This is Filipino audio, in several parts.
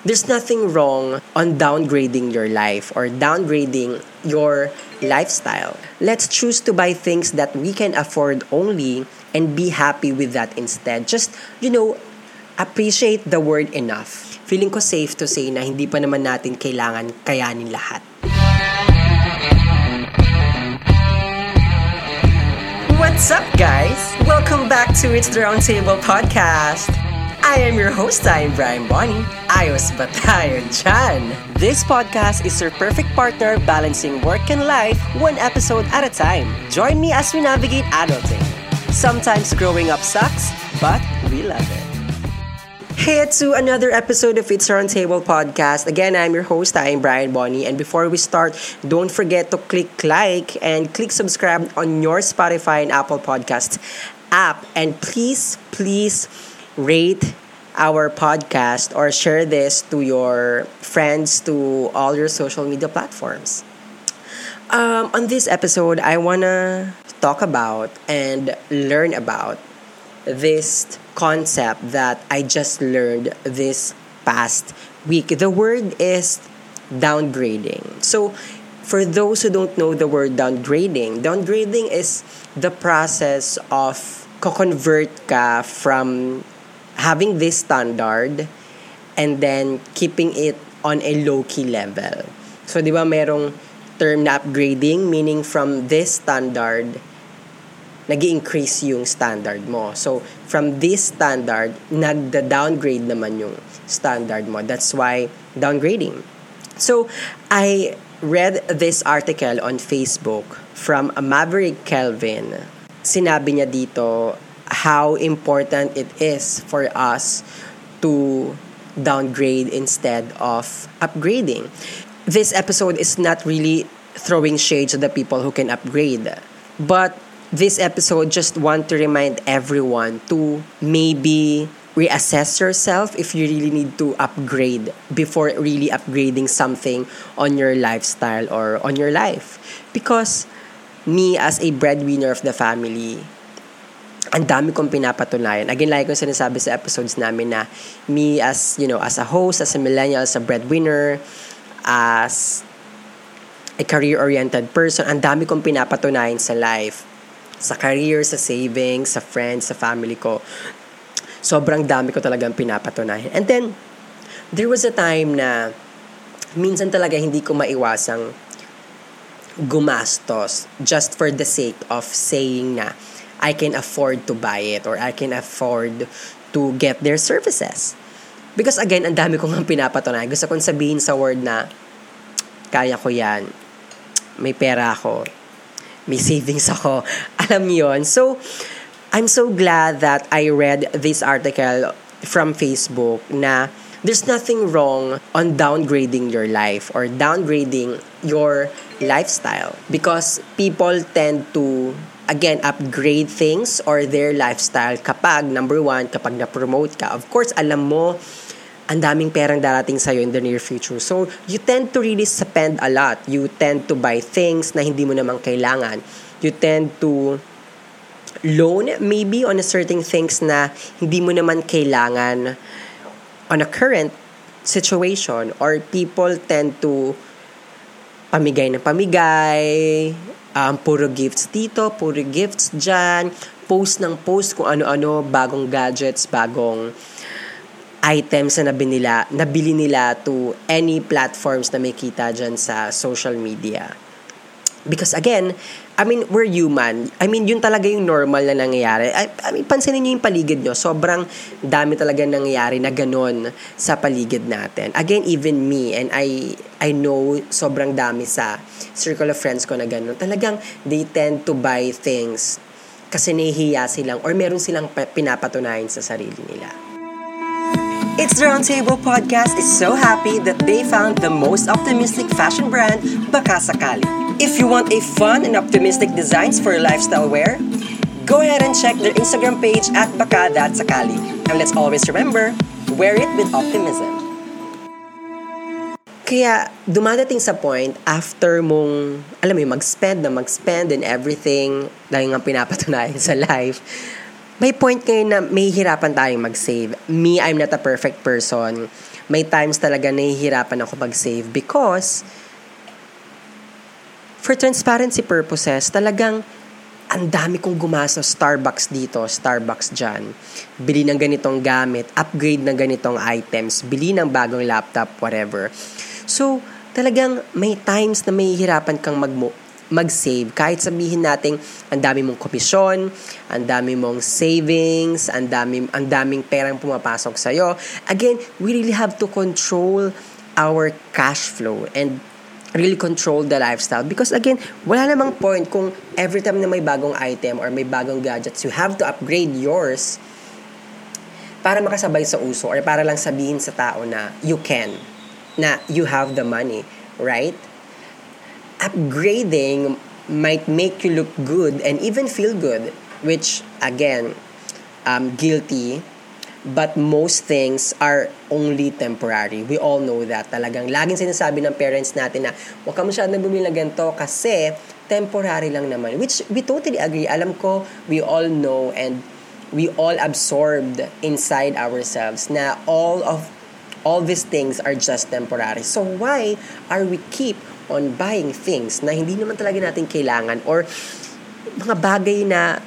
There's nothing wrong on downgrading your life or downgrading your lifestyle. Let's choose to buy things that we can afford only and be happy with that instead. Just, you know, appreciate the word enough. Feeling ko safe to say na hindi pa naman natin kailangan kayanin lahat. What's up, guys? Welcome back to It's the Roundtable podcast. I am your host, I am Brian Bonnie. Ayos ba dyan? This podcast is your perfect partner balancing work and life one episode at a time. Join me as we navigate adulting. Sometimes growing up sucks, but we love it. Hey to another episode of It's Roundtable podcast. Again, I'm your host, I'm Brian Bonnie. And before we start, don't forget to click like and click subscribe on your Spotify and Apple Podcast app. And please, please rate our podcast or share this to your friends, to all your social media platforms. Um, on this episode, I want to talk about and learn about this concept that I just learned this past week. The word is downgrading. So, for those who don't know the word downgrading, downgrading is the process of co-convert ka from having this standard and then keeping it on a low-key level. So, di ba merong term na upgrading, meaning from this standard, nag increase yung standard mo. So, from this standard, nagda-downgrade naman yung standard mo. That's why downgrading. So, I read this article on Facebook from Maverick Kelvin. Sinabi niya dito how important it is for us to downgrade instead of upgrading. This episode is not really throwing shade to the people who can upgrade, but this episode just want to remind everyone to maybe reassess yourself if you really need to upgrade before really upgrading something on your lifestyle or on your life because me as a breadwinner of the family ang dami kong pinapatunayan. Again, like ko sinasabi sa episodes namin na me as, you know, as a host, as a millennial, as a breadwinner, as a career-oriented person, ang dami kong pinapatunayan sa life. Sa career, sa savings, sa friends, sa family ko. Sobrang dami ko talagang pinapatunayan. And then, there was a time na minsan talaga hindi ko maiwasang gumastos just for the sake of saying na I can afford to buy it or I can afford to get their services. Because again, ang dami kong pinapatunayan. Gusto kong sabihin sa word na kaya ko yan. May pera ako. May savings ako. Alam niyo yun. So, I'm so glad that I read this article from Facebook na there's nothing wrong on downgrading your life or downgrading your lifestyle because people tend to again, upgrade things or their lifestyle kapag, number one, kapag na-promote ka. Of course, alam mo, ang daming perang darating sa'yo in the near future. So, you tend to really spend a lot. You tend to buy things na hindi mo naman kailangan. You tend to loan maybe on a certain things na hindi mo naman kailangan on a current situation or people tend to pamigay ng pamigay, um, puro gifts dito, puro gifts dyan, post ng post kung ano-ano, bagong gadgets, bagong items na nabili nabili nila to any platforms na may kita dyan sa social media. Because again, I mean, we're human. I mean, yun talaga yung normal na nangyayari. I, I mean, pansinin niyo yung paligid nyo. Sobrang dami talaga nangyayari na ganun sa paligid natin. Again, even me, and I, I know sobrang dami sa circle of friends ko na ganun. Talagang they tend to buy things kasi nahihiya silang or meron silang pinapatunayan sa sarili nila. It's the Roundtable Podcast is so happy that they found the most optimistic fashion brand, Baka Sakali. If you want a fun and optimistic designs for lifestyle wear, go ahead and check their Instagram page at Sakali. And let's always remember, wear it with optimism. Kaya dumadating sa point after mong, alam mo mag-spend na mag-spend and everything dahil nga pinapatunayan sa life, may point ngayon na may hirapan tayong mag-save. Me, I'm not a perfect person may times talaga nahihirapan ako mag-save because for transparency purposes, talagang ang dami kong gumastos Starbucks dito, Starbucks dyan. Bili ng ganitong gamit, upgrade ng ganitong items, bili ng bagong laptop, whatever. So, talagang may times na may hirapan kang mag mag-save. Kahit sabihin natin, ang dami mong komisyon, ang dami mong savings, ang dami, ang daming perang pumapasok sa'yo. Again, we really have to control our cash flow and really control the lifestyle. Because again, wala namang point kung every time na may bagong item or may bagong gadgets, you have to upgrade yours para makasabay sa uso or para lang sabihin sa tao na you can, na you have the money, right? Upgrading might make you look good and even feel good, which again, um, guilty But most things are only temporary. We all know that. Talagang laging sinasabi ng parents natin na huwag ka masyadong bumili ng ganito kasi temporary lang naman. Which we totally agree. Alam ko, we all know and we all absorbed inside ourselves na all of all these things are just temporary. So why are we keep on buying things na hindi naman talaga natin kailangan or mga bagay na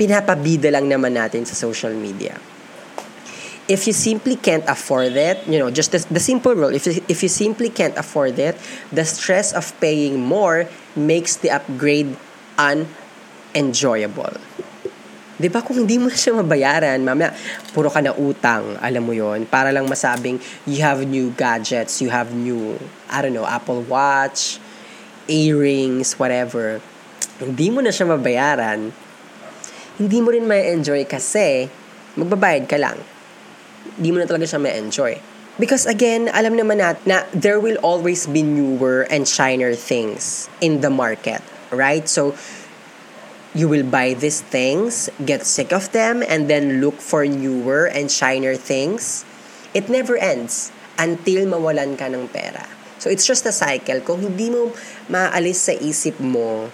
pinapabida lang naman natin sa social media? if you simply can't afford it, you know, just the, the simple rule, if you, if you simply can't afford it, the stress of paying more makes the upgrade unenjoyable. Di ba kung hindi mo siya mabayaran, mamaya, puro ka na utang, alam mo yon para lang masabing you have new gadgets, you have new, I don't know, Apple Watch, earrings, whatever. Hindi mo na siya mabayaran, hindi mo rin may enjoy kasi magbabayad ka lang di mo na talaga siya ma-enjoy. Because again, alam naman natin na there will always be newer and shiner things in the market, right? So, you will buy these things, get sick of them, and then look for newer and shiner things. It never ends until mawalan ka ng pera. So, it's just a cycle. Kung hindi mo maalis sa isip mo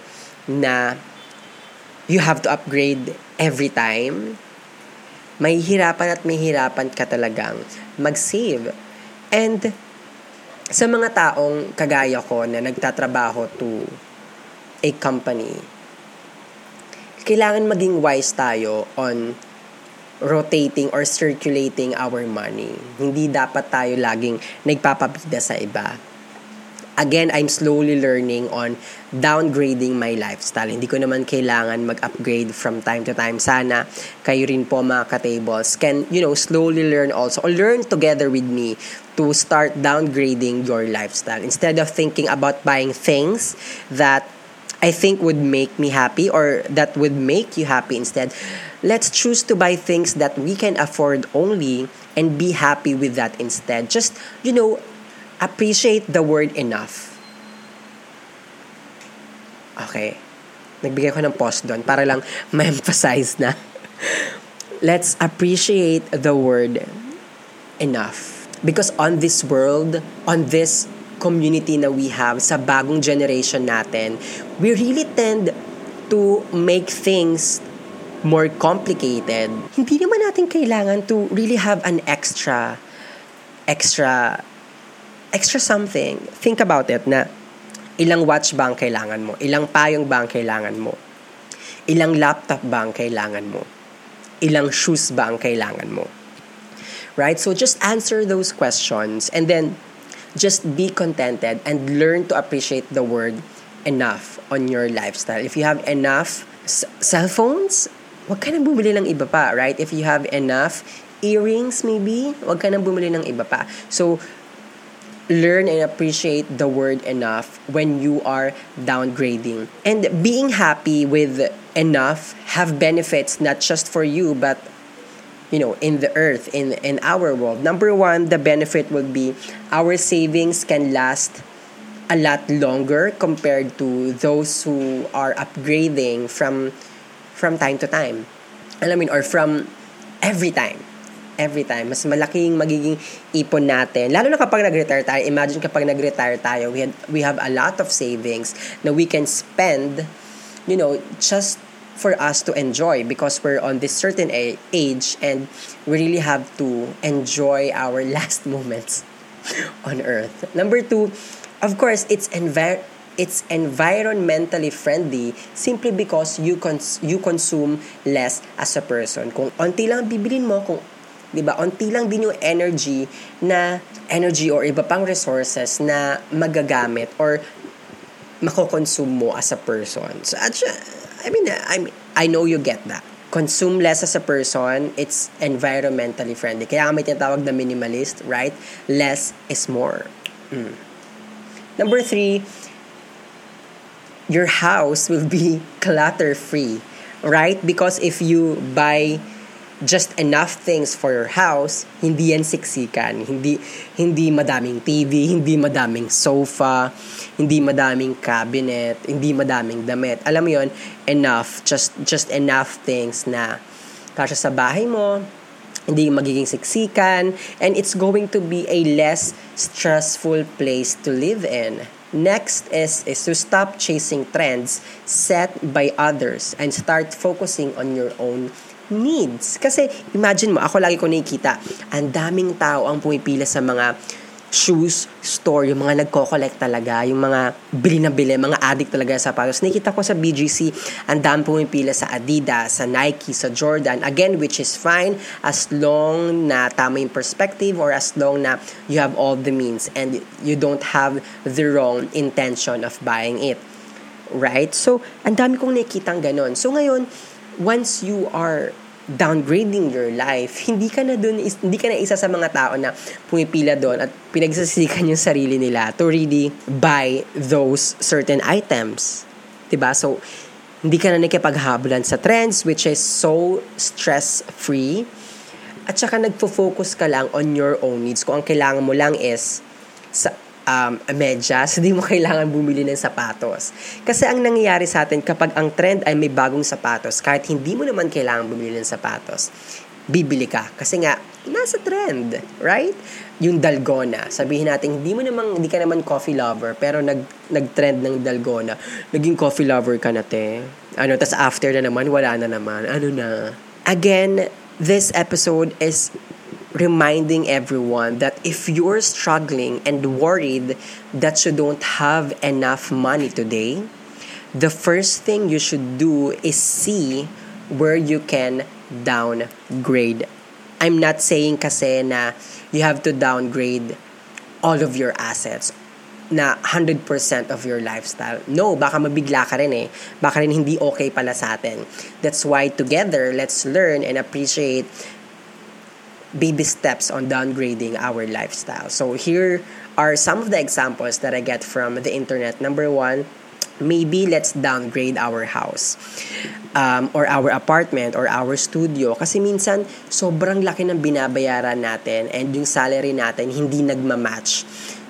na you have to upgrade every time, may hirapan at may hirapan ka talagang mag-save. And sa mga taong kagaya ko na nagtatrabaho to a company, kailangan maging wise tayo on rotating or circulating our money. Hindi dapat tayo laging nagpapabida sa iba again, I'm slowly learning on downgrading my lifestyle. Hindi ko naman kailangan mag-upgrade from time to time. Sana kayo rin po mga ka-tables can, you know, slowly learn also or learn together with me to start downgrading your lifestyle. Instead of thinking about buying things that I think would make me happy or that would make you happy instead, let's choose to buy things that we can afford only and be happy with that instead. Just, you know, appreciate the word enough. Okay. Nagbigay ko ng pause doon para lang ma-emphasize na. Let's appreciate the word enough. Because on this world, on this community na we have, sa bagong generation natin, we really tend to make things more complicated. Hindi naman natin kailangan to really have an extra, extra extra something. Think about it na ilang watch ba ang kailangan mo? Ilang payong ba ang kailangan mo? Ilang laptop ba ang kailangan mo? Ilang shoes ba ang kailangan mo? Right? So just answer those questions and then just be contented and learn to appreciate the word enough on your lifestyle. If you have enough s- cell phones, wag ka nang bumili ng iba pa, right? If you have enough earrings maybe, wag ka nang bumili ng iba pa. So, learn and appreciate the word enough when you are downgrading. And being happy with enough have benefits not just for you but you know in the earth in in our world. Number 1, the benefit would be our savings can last a lot longer compared to those who are upgrading from from time to time. I mean or from every time every time. Mas malaking magiging ipon natin. Lalo na kapag nag-retire tayo. Imagine kapag nag-retire tayo, we, had, we have a lot of savings na we can spend, you know, just for us to enjoy because we're on this certain age and we really have to enjoy our last moments on earth. Number two, of course, it's envir- it's environmentally friendly simply because you cons- you consume less as a person. Kung onti lang bibilin mo, kung 'di ba? Onti lang din yung energy na energy or iba pang resources na magagamit or mako-consume mo as a person. So, actually, I mean, I I know you get that. Consume less as a person, it's environmentally friendly. Kaya may tinatawag na minimalist, right? Less is more. Mm. Number three, your house will be clutter-free, right? Because if you buy just enough things for your house, hindi yan siksikan. Hindi, hindi madaming TV, hindi madaming sofa, hindi madaming cabinet, hindi madaming damit. Alam mo yon enough, just, just enough things na kasya sa bahay mo, hindi magiging siksikan, and it's going to be a less stressful place to live in. Next is, is to stop chasing trends set by others and start focusing on your own needs. Kasi imagine mo, ako lagi ko nakikita, ang daming tao ang pumipila sa mga shoes store, yung mga nagko-collect talaga, yung mga bili na bili, mga addict talaga sa sapatos. Nakita ko sa BGC, ang dami pumipila sa Adidas, sa Nike, sa Jordan. Again, which is fine as long na tama yung perspective or as long na you have all the means and you don't have the wrong intention of buying it. Right? So, ang dami kong nakikita ganon. So, ngayon, once you are downgrading your life, hindi ka na dun, hindi ka na isa sa mga tao na pumipila doon at pinagsasikan yung sarili nila to really buy those certain items. ba? So, hindi ka na nakipaghabulan sa trends which is so stress-free. At saka nagfo-focus ka lang on your own needs. Kung ang kailangan mo lang is sa um, medyas, hindi mo kailangan bumili ng sapatos. Kasi ang nangyayari sa atin kapag ang trend ay may bagong sapatos, kahit hindi mo naman kailangan bumili ng sapatos, bibili ka. Kasi nga, nasa trend, right? Yung dalgona. Sabihin natin, hindi mo naman, hindi ka naman coffee lover, pero nag, nag-trend ng dalgona. Naging coffee lover ka na, te. Ano, tas after na naman, wala na naman. Ano na? Again, this episode is reminding everyone that if you're struggling and worried that you don't have enough money today, the first thing you should do is see where you can downgrade. I'm not saying kasi na you have to downgrade all of your assets na 100% of your lifestyle. No, baka mabigla ka rin eh. Baka rin hindi okay pala sa atin. That's why together, let's learn and appreciate baby steps on downgrading our lifestyle. So here are some of the examples that I get from the internet. Number one, maybe let's downgrade our house um, or our apartment or our studio kasi minsan sobrang laki ng binabayaran natin and yung salary natin hindi nagmamatch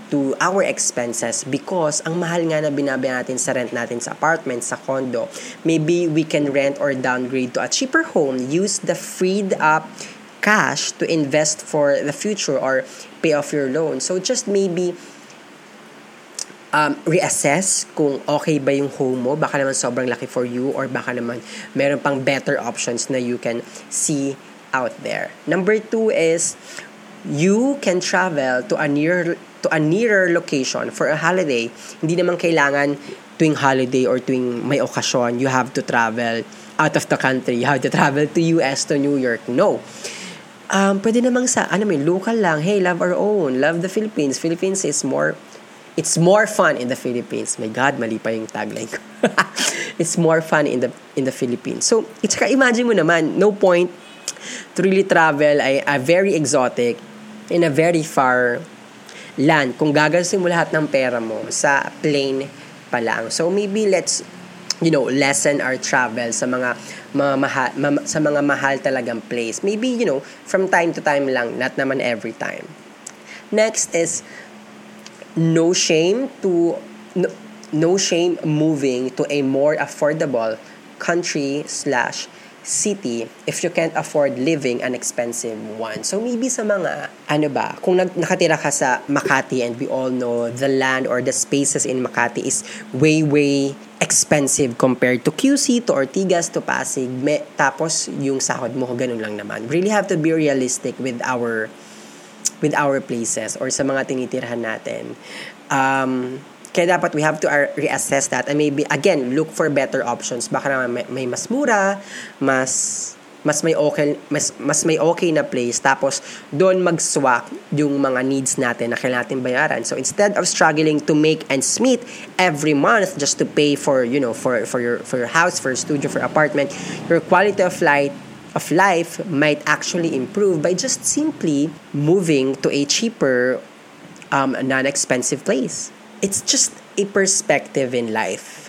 to our expenses because ang mahal nga na binabayaran natin sa rent natin sa apartment, sa condo. Maybe we can rent or downgrade to a cheaper home, use the freed up cash to invest for the future or pay off your loan. So just maybe um, reassess kung okay ba yung home mo. Baka naman sobrang laki for you or baka naman meron pang better options na you can see out there. Number two is you can travel to a near to a nearer location for a holiday. Hindi naman kailangan tuwing holiday or tuwing may okasyon, you have to travel out of the country. You have to travel to US, to New York. No um, pwede namang sa, ano may, local lang. Hey, love our own. Love the Philippines. Philippines is more, it's more fun in the Philippines. My God, mali pa yung tagline ko. it's more fun in the in the Philippines. So, it's imagine mo naman, no point to really travel a, a very exotic in a very far land kung gagalsin mo lahat ng pera mo sa plane pa lang. So, maybe let's you know, lessen our travel sa mga, mga mahal, ma, sa mga mahal talagang place. Maybe, you know, from time to time lang, not naman every time. Next is no shame to no, no shame moving to a more affordable country slash city if you can't afford living an expensive one. So maybe sa mga, ano ba, kung nag, nakatira ka sa Makati and we all know the land or the spaces in Makati is way, way expensive compared to QC, to Ortigas, to Pasig. Me, tapos yung sahod mo, ganun lang naman. Really have to be realistic with our with our places or sa mga tinitirhan natin. Um, kaya dapat we have to reassess that and maybe, again, look for better options. Baka naman may, may mas mura, mas mas may okay mas mas may okay na place tapos doon mag-swak yung mga needs natin na kailangan natin bayaran. So instead of struggling to make ends meet every month just to pay for, you know, for for your for your house, for your studio, for your apartment, your quality of life of life might actually improve by just simply moving to a cheaper um, non-expensive place. It's just a perspective in life.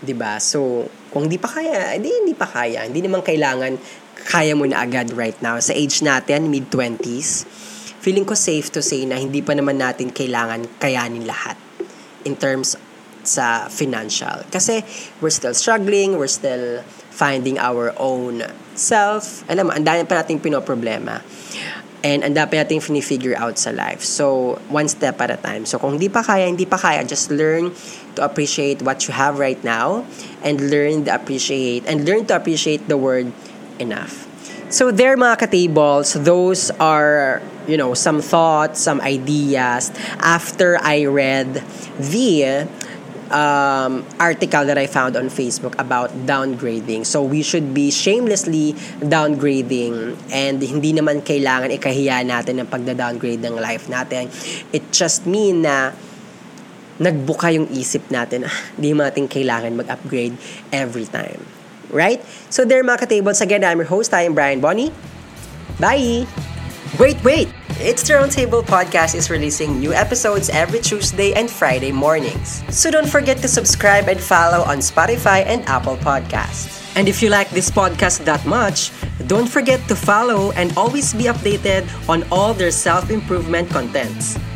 'di ba? So, kung hindi pa kaya, hindi hindi pa kaya. Hindi naman kailangan kaya mo na agad right now. Sa age natin, mid-20s, feeling ko safe to say na hindi pa naman natin kailangan kayanin lahat in terms sa financial. Kasi we're still struggling, we're still finding our own self. Alam mo, ang dami pa nating pinoproblema. And ang dami nating fini-figure out sa life. So, one step at a time. So, kung hindi pa kaya, hindi pa kaya, just learn to appreciate what you have right now and learn to appreciate and learn to appreciate the word enough. So there mga ka-tables, those are, you know, some thoughts, some ideas after I read the um, article that I found on Facebook about downgrading. So we should be shamelessly downgrading and hindi naman kailangan ikahiya natin ng pagda-downgrade ng life natin. It just mean na nagbuka yung isip natin, hindi natin kailangan mag-upgrade every time. Right? So there mga ka-tables, again, I'm your host, I am Brian Bonnie. Bye! Wait, wait! It's the Roundtable Podcast is releasing new episodes every Tuesday and Friday mornings. So don't forget to subscribe and follow on Spotify and Apple Podcasts. And if you like this podcast that much, don't forget to follow and always be updated on all their self-improvement contents.